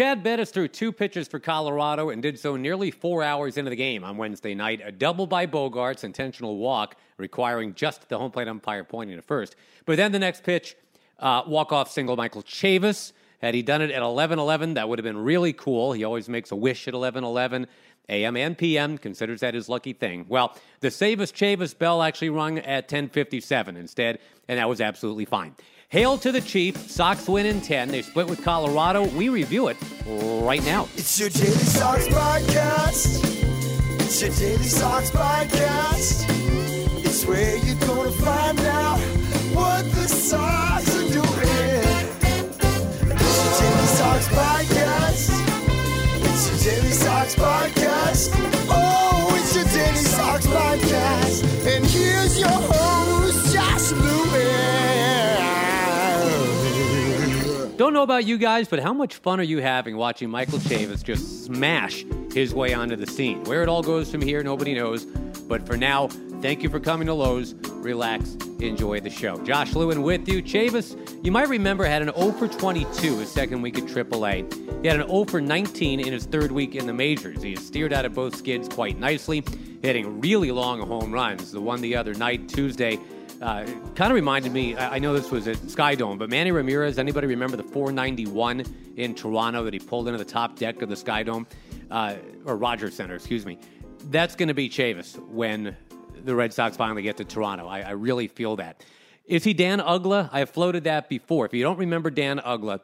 Chad Bettis threw two pitches for Colorado and did so nearly four hours into the game on Wednesday night. A double by Bogaerts intentional walk, requiring just the home plate umpire pointing to first. But then the next pitch, uh, walk-off single Michael Chavis. Had he done it at 11-11, that would have been really cool. He always makes a wish at 11-11. AM and PM considers that his lucky thing. Well, the Savas Chavis bell actually rung at 10:57 instead, and that was absolutely fine. Hail to the Chief. Sox win in 10. They split with Colorado. We review it right now. It's your Daily Sox podcast. It's your Daily Sox podcast. It's where you're going to find out what the Sox are doing. It's your Daily Sox podcast. It's your Daily Sox podcast. Know about you guys, but how much fun are you having watching Michael Chavis just smash his way onto the scene? Where it all goes from here, nobody knows. But for now, thank you for coming to Lowe's. Relax, enjoy the show. Josh Lewin with you. Chavis, you might remember, had an 0 for 22 his second week at AAA. He had an 0 for 19 in his third week in the majors. He has steered out of both skids quite nicely, hitting really long home runs. The one the other night, Tuesday, uh, kind of reminded me. I I know this was at Sky Dome, but Manny Ramirez. Anybody remember the 491 in Toronto that he pulled into the top deck of the Sky Dome uh, or Rogers Center? Excuse me. That's going to be Chavis when the Red Sox finally get to Toronto. I, I really feel that. Is he Dan Uggla? I have floated that before. If you don't remember Dan Uggla,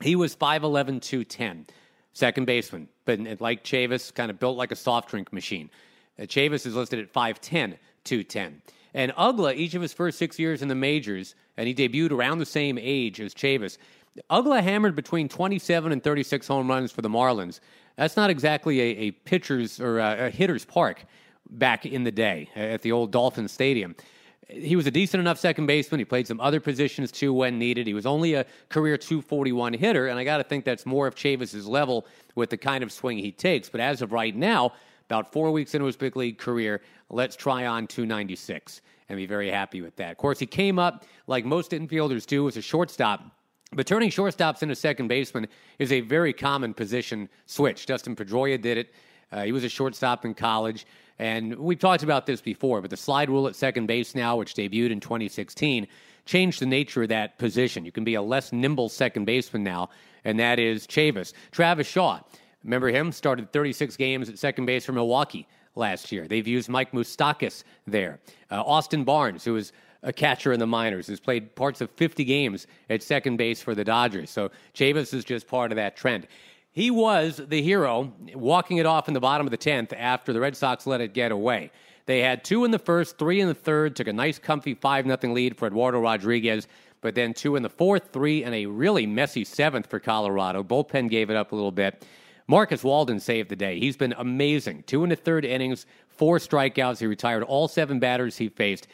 he was 5'11, 210, second baseman, but like Chavis, kind of built like a soft drink machine. Uh, Chavis is listed at 5'10, 210. And Uggla, each of his first six years in the majors, and he debuted around the same age as Chavis. Uggla hammered between 27 and 36 home runs for the Marlins. That's not exactly a, a pitcher's or a, a hitter's park back in the day at the old Dolphin Stadium. He was a decent enough second baseman. He played some other positions too when needed. He was only a career 241 hitter, and I got to think that's more of Chavis's level with the kind of swing he takes. But as of right now, about four weeks into his big league career, let's try on 296 and be very happy with that. Of course, he came up like most infielders do as a shortstop. But turning shortstops into second baseman is a very common position switch. Dustin Pedroia did it. Uh, he was a shortstop in college. And we've talked about this before, but the slide rule at second base now, which debuted in 2016, changed the nature of that position. You can be a less nimble second baseman now, and that is Chavis. Travis Shaw, remember him? Started 36 games at second base for Milwaukee last year. They've used Mike Moustakas there. Uh, Austin Barnes, who was a catcher in the minors, has played parts of 50 games at second base for the Dodgers. So Chavis is just part of that trend. He was the hero, walking it off in the bottom of the 10th after the Red Sox let it get away. They had two in the first, three in the third, took a nice, comfy 5 0 lead for Eduardo Rodriguez, but then two in the fourth, three, and a really messy seventh for Colorado. Bullpen gave it up a little bit. Marcus Walden saved the day. He's been amazing. Two and a third innings, four strikeouts. He retired all seven batters he faced.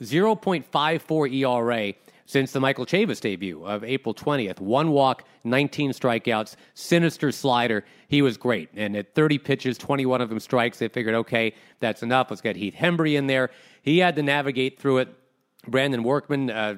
0.54 ERA since the Michael Chavis debut of April 20th. One walk, 19 strikeouts, sinister slider. He was great. And at 30 pitches, 21 of them strikes, they figured, okay, that's enough. Let's get Heath Hembree in there. He had to navigate through it. Brandon Workman, uh,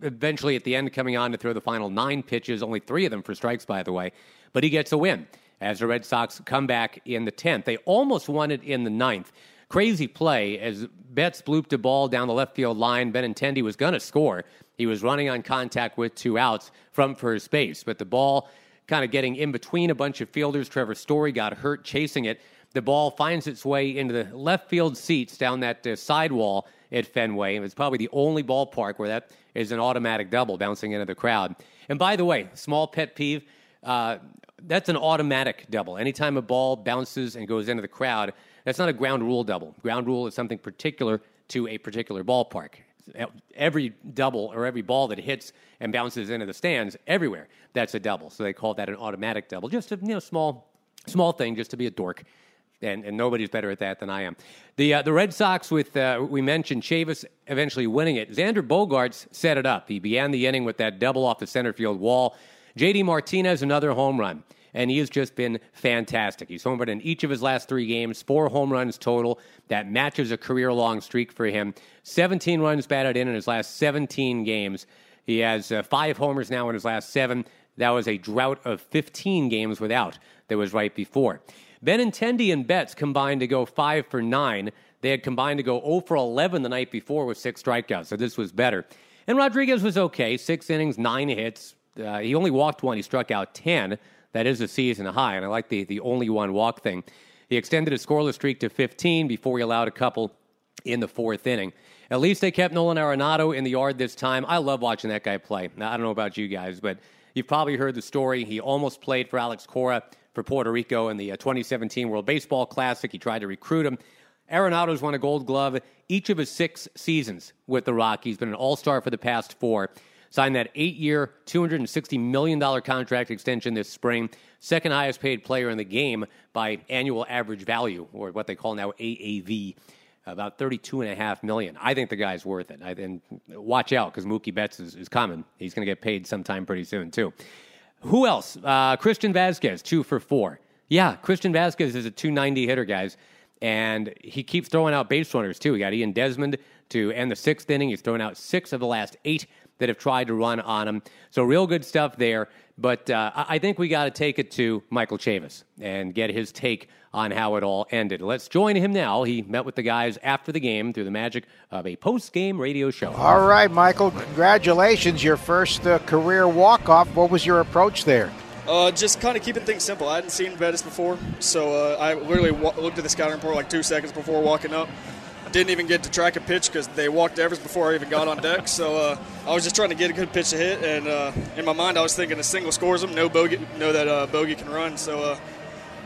eventually at the end, coming on to throw the final nine pitches, only three of them for strikes, by the way. But he gets a win as the Red Sox come back in the 10th. They almost won it in the ninth. Crazy play as Betts blooped a ball down the left field line. Benintendi was going to score. He was running on contact with two outs from first base, but the ball kind of getting in between a bunch of fielders. Trevor Story got hurt chasing it. The ball finds its way into the left field seats down that uh, sidewall at Fenway. And it's probably the only ballpark where that is an automatic double bouncing into the crowd. And by the way, small pet peeve. Uh, that's an automatic double. Anytime a ball bounces and goes into the crowd, that's not a ground rule double. Ground rule is something particular to a particular ballpark. every double or every ball that hits and bounces into the stands everywhere. That's a double. So they call that an automatic double. Just a you know small small thing, just to be a dork. And, and nobody's better at that than I am. The uh, the Red Sox with uh, we mentioned Chavis eventually winning it. Xander Bogaerts set it up. He began the inning with that double off the center field wall. JD Martinez another home run and he has just been fantastic. He's homered in each of his last three games, four home runs total. That matches a career long streak for him. 17 runs batted in in his last 17 games. He has uh, five homers now in his last seven. That was a drought of 15 games without that was right before. Benintendi and Betts combined to go five for nine. They had combined to go 0 for 11 the night before with six strikeouts, so this was better. And Rodriguez was okay, six innings, nine hits. Uh, he only walked one. He struck out 10. That is a season high, and I like the, the only one walk thing. He extended his scoreless streak to 15 before he allowed a couple in the fourth inning. At least they kept Nolan Arenado in the yard this time. I love watching that guy play. Now, I don't know about you guys, but you've probably heard the story. He almost played for Alex Cora for Puerto Rico in the uh, 2017 World Baseball Classic. He tried to recruit him. Arenado's won a gold glove each of his six seasons with the Rockies, been an all star for the past four signed that eight year, $260 million contract extension this spring. Second highest paid player in the game by annual average value, or what they call now AAV. About thirty-two and a half million. I think the guy's worth it. I, and watch out because Mookie Betts is, is coming. He's going to get paid sometime pretty soon too. Who else? Uh, Christian Vazquez, two for four. Yeah, Christian Vazquez is a 290 hitter, guys. And he keeps throwing out base runners, too. He got Ian Desmond to end the sixth inning. He's thrown out six of the last eight that have tried to run on him. So, real good stuff there. But uh, I think we got to take it to Michael Chavis and get his take on how it all ended. Let's join him now. He met with the guys after the game through the magic of a post game radio show. All right, Michael, congratulations. Your first uh, career walk off. What was your approach there? Uh, just kind of keeping things simple. I hadn't seen Bettis before, so uh, I literally looked at the scouting report like two seconds before walking up didn't even get to track a pitch because they walked Devers before I even got on deck. So uh, I was just trying to get a good pitch to hit, and uh, in my mind I was thinking a single scores them, no bogey, know that uh, bogey can run. So uh,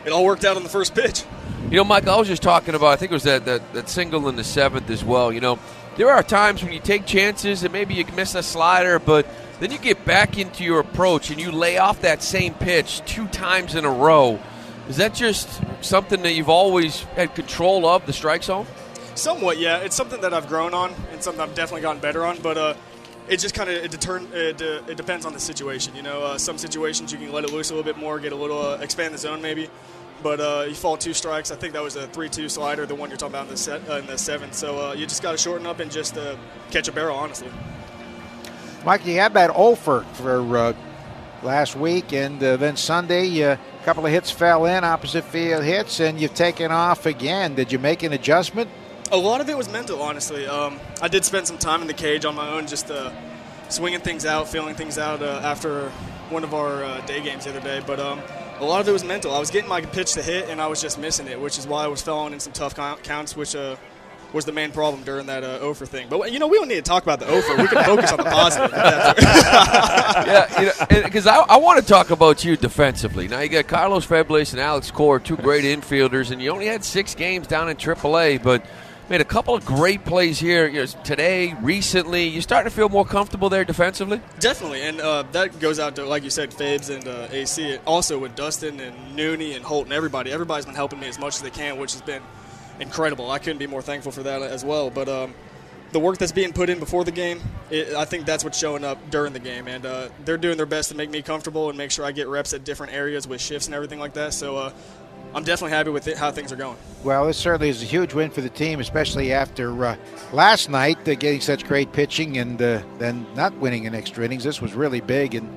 it all worked out on the first pitch. You know, Mike, I was just talking about. I think it was that, that that single in the seventh as well. You know, there are times when you take chances and maybe you miss a slider, but then you get back into your approach and you lay off that same pitch two times in a row. Is that just something that you've always had control of the strike zone? Somewhat, yeah. It's something that I've grown on and something I've definitely gotten better on. But uh, it just kind of it, deter- it, uh, it, depends on the situation. You know, uh, some situations you can let it loose a little bit more, get a little uh, expand the zone maybe. But uh, you fall two strikes. I think that was a three-two slider, the one you're talking about in the set uh, in the seventh. So you just got to shorten up and just catch a barrel, honestly. Mike, you had that offer for last week, and then Sunday, a couple of hits fell in, opposite field hits, and you've taken off again. Did you make an adjustment? A lot of it was mental, honestly. Um, I did spend some time in the cage on my own, just uh, swinging things out, feeling things out uh, after one of our uh, day games the other day. But um, a lot of it was mental. I was getting my pitch to hit, and I was just missing it, which is why I was falling in some tough counts, which uh, was the main problem during that uh, thing. But you know, we don't need to talk about the offer. We can focus on the positive. yeah, you know, because I, I want to talk about you defensively. Now you got Carlos Febles and Alex Cora, two great infielders, and you only had six games down in AAA, but made a couple of great plays here you know, today, recently. You're starting to feel more comfortable there defensively? Definitely, and uh, that goes out to, like you said, Fabes and uh, AC. Also with Dustin and Nooney and Holt and everybody. Everybody's been helping me as much as they can, which has been incredible. I couldn't be more thankful for that as well. But um, the work that's being put in before the game, it, I think that's what's showing up during the game, and uh, they're doing their best to make me comfortable and make sure I get reps at different areas with shifts and everything like that. So uh, I'm definitely happy with it, how things are going. Well, this certainly is a huge win for the team, especially after uh, last night uh, getting such great pitching and uh, then not winning in extra innings. This was really big and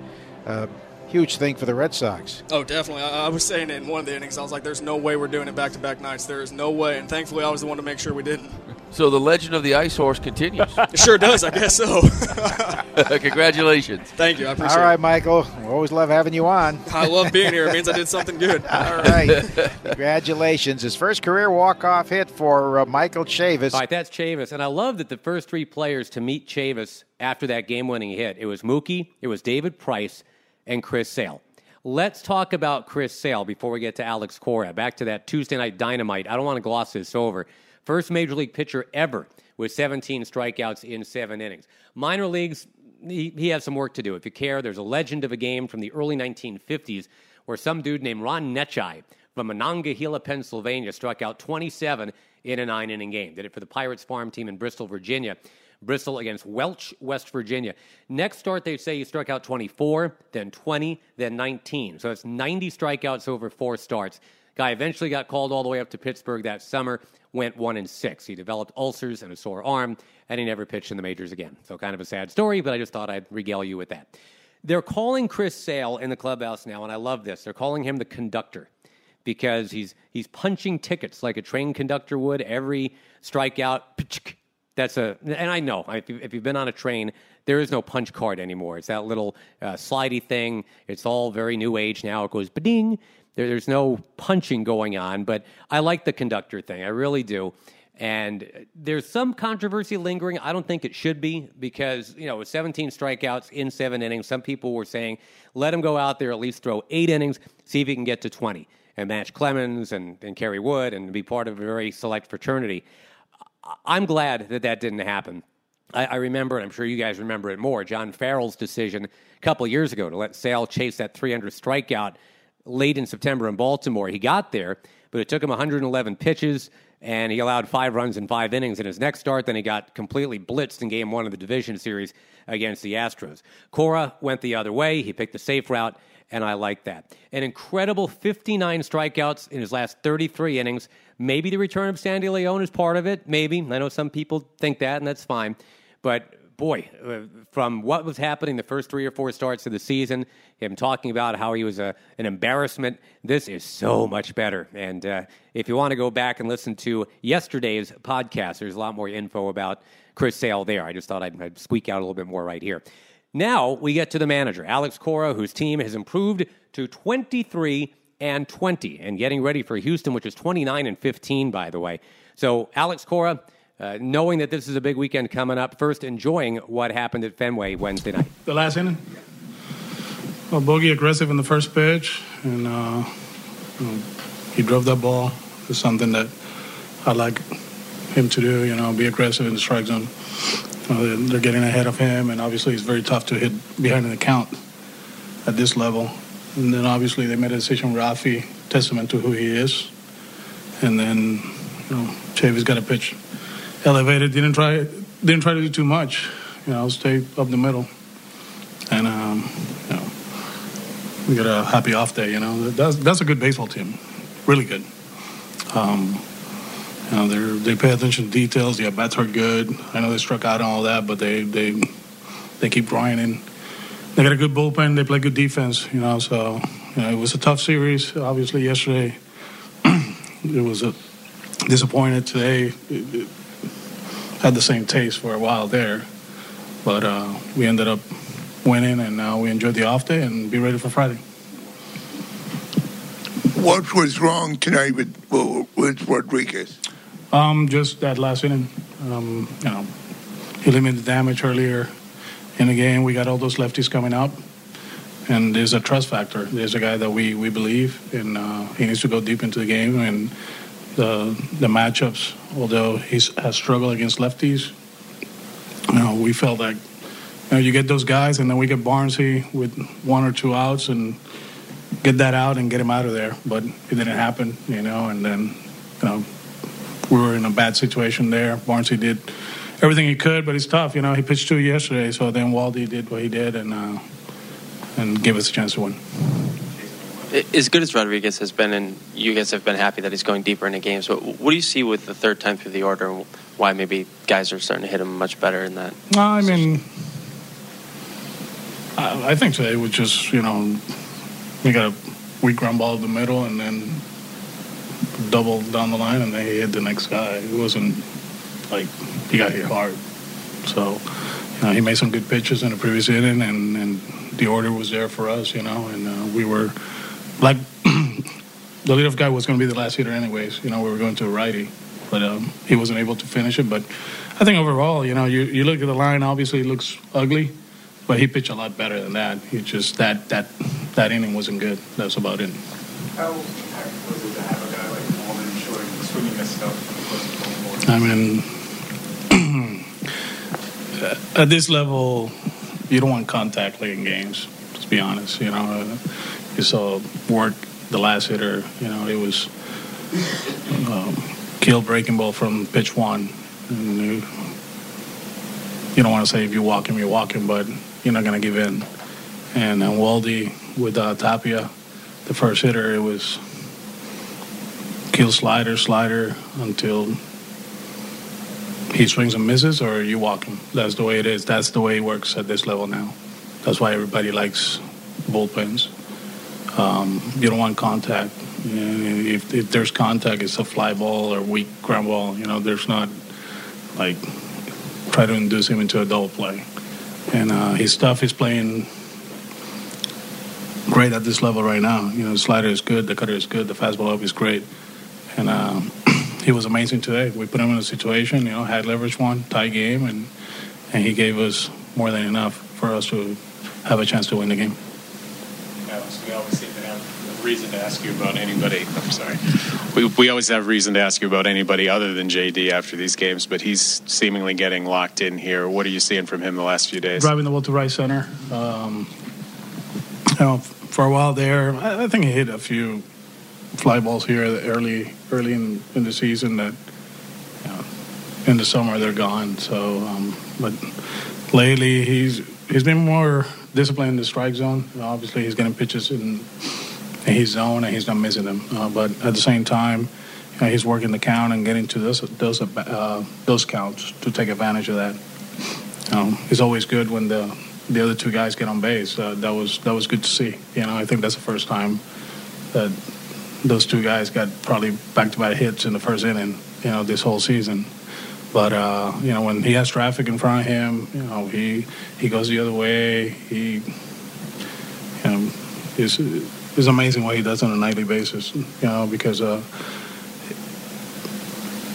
uh, huge thing for the Red Sox. Oh, definitely. I, I, was saying it in one of the innings. I was like, "There's no way we're doing it back-to-back nights. There is no way." And thankfully, I was the one to make sure we didn't. So the legend of the ice horse continues. it sure does. I guess so. Congratulations. Thank you. I appreciate it. All right, it. Michael. We always love having you on. I love being here. It means I did something good. All right. Congratulations. His first career walk-off hit for uh, Michael Chavis. All right, that's Chavis. And I love that the first three players to meet Chavis after that game-winning hit, it was Mookie, it was David Price, and Chris Sale. Let's talk about Chris Sale before we get to Alex Cora. Back to that Tuesday night dynamite. I don't want to gloss this over. First major league pitcher ever with 17 strikeouts in seven innings. Minor leagues, he, he has some work to do. If you care, there's a legend of a game from the early 1950s where some dude named Ron Necciai from Monongahela, Pennsylvania, struck out 27 in a nine inning game. Did it for the Pirates farm team in Bristol, Virginia. Bristol against Welch, West Virginia. Next start, they say he struck out 24, then 20, then 19. So it's 90 strikeouts over four starts. Guy eventually got called all the way up to Pittsburgh that summer, went one and six. He developed ulcers and a sore arm, and he never pitched in the majors again. So kind of a sad story, but I just thought I'd regale you with that. They're calling Chris Sale in the clubhouse now, and I love this. They're calling him the conductor because he's he's punching tickets like a train conductor would every strikeout. That's a, and I know if, you, have been on a train, there is no punch card anymore. It's that little uh, slidey thing. It's all very new age now. It goes ding. There, there's no punching going on, but I like the conductor thing. I really do. And there's some controversy lingering. I don't think it should be because, you know, 17 strikeouts in seven innings, some people were saying, let him go out there, at least throw eight innings, see if he can get to 20 and match Clemens and, and Kerry Wood and be part of a very select fraternity. I'm glad that that didn't happen. I, I, remember, and I'm sure you guys remember it more, John Farrell's decision a couple years ago to let Sale chase that 300 strikeout late in September in Baltimore. He got there, but it took him 111 pitches, and he allowed five runs in five innings in his next start. Then he got completely blitzed in game one of the division series against the Astros. Cora went the other way. He picked the safe route, and I like that. An incredible 59 strikeouts in his last 33 innings. Maybe the return of Sandy Leon is part of it. Maybe. I know some people think that, and that's fine. But boy, uh, from what was happening the first three or four starts of the season, him talking about how he was a, an embarrassment, this is so much better. And uh, if you want to go back and listen to yesterday's podcast, there's a lot more info about Chris Sale there. I just thought I'd, I'd squeak out a little bit more right here. Now we get to the manager, Alex Cora, whose team has improved to 23 and 20 and getting ready for Houston, which is 29 and 15, by the way. So, Alex Cora, uh, knowing that this is a big weekend coming up, first enjoying what happened at Fenway Wednesday night. The last inning? Well, Bogey aggressive in the first pitch, and uh, he drove that ball. It's something that I like him to do, you know, be aggressive in the strike zone. Uh, they're getting ahead of him, and obviously it's very tough to hit behind the count at this level. And then obviously they made a decision, Rafi, testament to who he is. And then, you know, Chavis got a pitch elevated, didn't try didn't try to do too much. You know, stay up the middle. And um, you know, we got a happy off day, you know. That's that's a good baseball team. Really good. Um, you know, they they pay attention to details. The bats are good. I know they struck out and all that, but they they they keep grinding. They got a good bullpen. They play good defense. You know, so you know, it was a tough series. Obviously, yesterday it was a disappointed. Today it, it had the same taste for a while there, but uh, we ended up winning, and now we enjoyed the off day and be ready for Friday. What was wrong tonight with with Rodriguez? Um, just that last inning. Um, you know, he limited damage earlier in the game. We got all those lefties coming up, and there's a trust factor. There's a guy that we, we believe, and uh, he needs to go deep into the game. And the the matchups, although he has struggled against lefties, you know, we felt like you know you get those guys, and then we get Barnsey with one or two outs and get that out and get him out of there. But it didn't happen, you know, and then you know we were in a bad situation there. Barnsey did everything he could, but it's tough. You know, he pitched two yesterday, so then Waldy did what he did and uh, and gave us a chance to win. As good as Rodriguez has been, and you guys have been happy that he's going deeper into games. But what do you see with the third time through the order? And why maybe guys are starting to hit him much better in that? No, I mean, I, I think today was just you know, we got a weak ground ball in the middle, and then double down the line, and then he hit the next guy. It wasn't like he got hit hard. So, you know, he made some good pitches in the previous inning, and, and the order was there for us, you know, and uh, we were like the leadoff guy was going to be the last hitter, anyways. You know, we were going to a righty, but um, he wasn't able to finish it. But I think overall, you know, you, you look at the line, obviously it looks ugly, but he pitched a lot better than that. He just that that that inning wasn't good. That's about it. How was it to have a guy like showing swinging stuff? I mean, at this level, you don't want contact late in games. To be honest, you know, uh, you saw work the last hitter. You know, it was um, kill breaking ball from pitch one. And you, you don't want to say if you walk him, you walk him, but you're not going to give in. And uh, Waldy with uh, Tapia, the first hitter, it was kill slider, slider until he swings and misses, or you walk him. That's the way it is. That's the way it works at this level now. That's why everybody likes bullpens. Um, you don't want contact. You know, if, if there's contact, it's a fly ball or weak ground ball. You know, there's not like try to induce him into a double play. And uh, his stuff is playing great at this level right now. You know, the slider is good, the cutter is good, the fastball up is great, and um, he was amazing today. We put him in a situation, you know, had leverage one, tie game, and and he gave us more than enough for us to have a chance to win the game. Alex, we always seem to have a reason to ask you about anybody. I'm sorry. We, we always have reason to ask you about anybody other than JD after these games, but he's seemingly getting locked in here. What are you seeing from him the last few days? Driving the to right center. Um, you know, for a while there, I, I think he hit a few fly balls here early, early in, in the season that you know, in the summer they're gone. So, um, but lately he's he's been more disciplined in the strike zone. Obviously, he's getting pitches in, in his zone and he's not missing them. Uh, but at the same time, you know, he's working the count and getting to those those uh, those counts to take advantage of that. Um, it's always good when the the other two guys get on base. Uh, that was that was good to see. You know, I think that's the first time that those two guys got probably back-to-back hits in the first inning. You know, this whole season. But uh, you know, when he has traffic in front of him, you know, he he goes the other way. He, you know, it's, it's amazing what he does on a nightly basis. You know, because uh,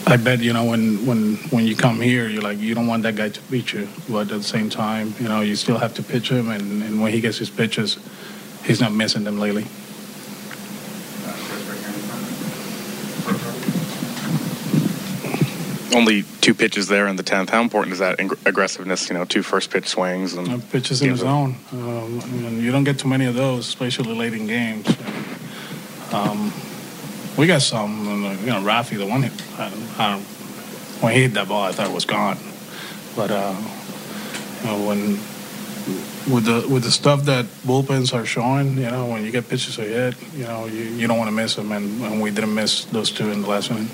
I bet you know when when when you come here, you're like you don't want that guy to beat you, but at the same time, you know, you still have to pitch him, and, and when he gets his pitches, he's not missing them lately. Only two pitches there in the tenth. How important is that ing- aggressiveness? You know, two first pitch swings and Uh, pitches in the zone. Um, and you don't get too many of those, especially late in games. Um, we got some. You know, Rafi, the one, I, I when he hit that ball, I thought it was gone. But uh, you know, when with the with the stuff that bullpens are showing, you know, when you get pitches hit, you know, you, you don't want to miss them, and, and we didn't miss those two in the last inning.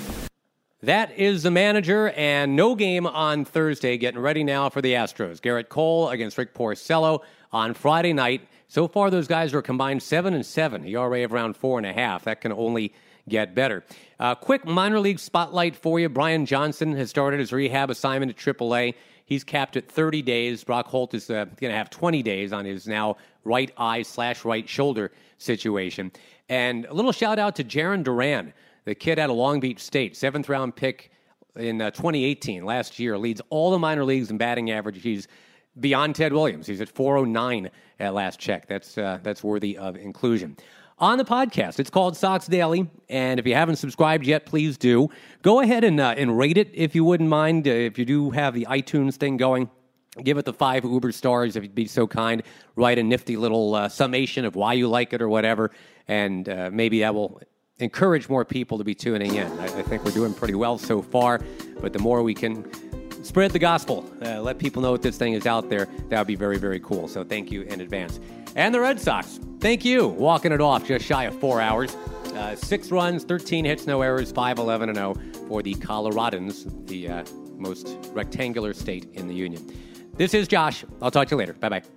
That is the manager, and no game on Thursday. Getting ready now for the Astros. Gerrit Cole against Rick Porcello on Friday night. So far, those guys are combined seven and seven. ERA of around four and a half. That can only get better. Uh, quick minor league spotlight for you. Brian Johnson has started his rehab assignment at AAA. He's capped at 30 days. Brock Holt is uh, going to have 20 days on his now right eye slash right shoulder situation. And a little shout out to Jarren Duran, the kid out of Long Beach State, seventh round pick in uh, 2018, last year, leads all the minor leagues in batting average. He's beyond Ted Williams. He's at 409 at last check. That's uh, that's worthy of inclusion. On the podcast, it's called Sox Daily, and if you haven't subscribed yet, please do. Go ahead and uh, and rate it if you wouldn't mind. Uh, if you do have the iTunes thing going, give it the five Uber stars if you'd be so kind. Write a nifty little uh, summation of why you like it or whatever, and uh, maybe that will encourage more people to be tuning in. I, I think we're doing pretty well so far, but the more we can spread the gospel, uh, let people know that this thing is out there, that would be very, very cool. So thank you in advance. And the Red Sox, thank you, walking it off just shy of four hours. Uh, six runs, 13 hits, no errors, 5 11 0 for the Coloradans, the uh, most rectangular state in the Union. This is Josh. I'll talk to you later. Bye bye.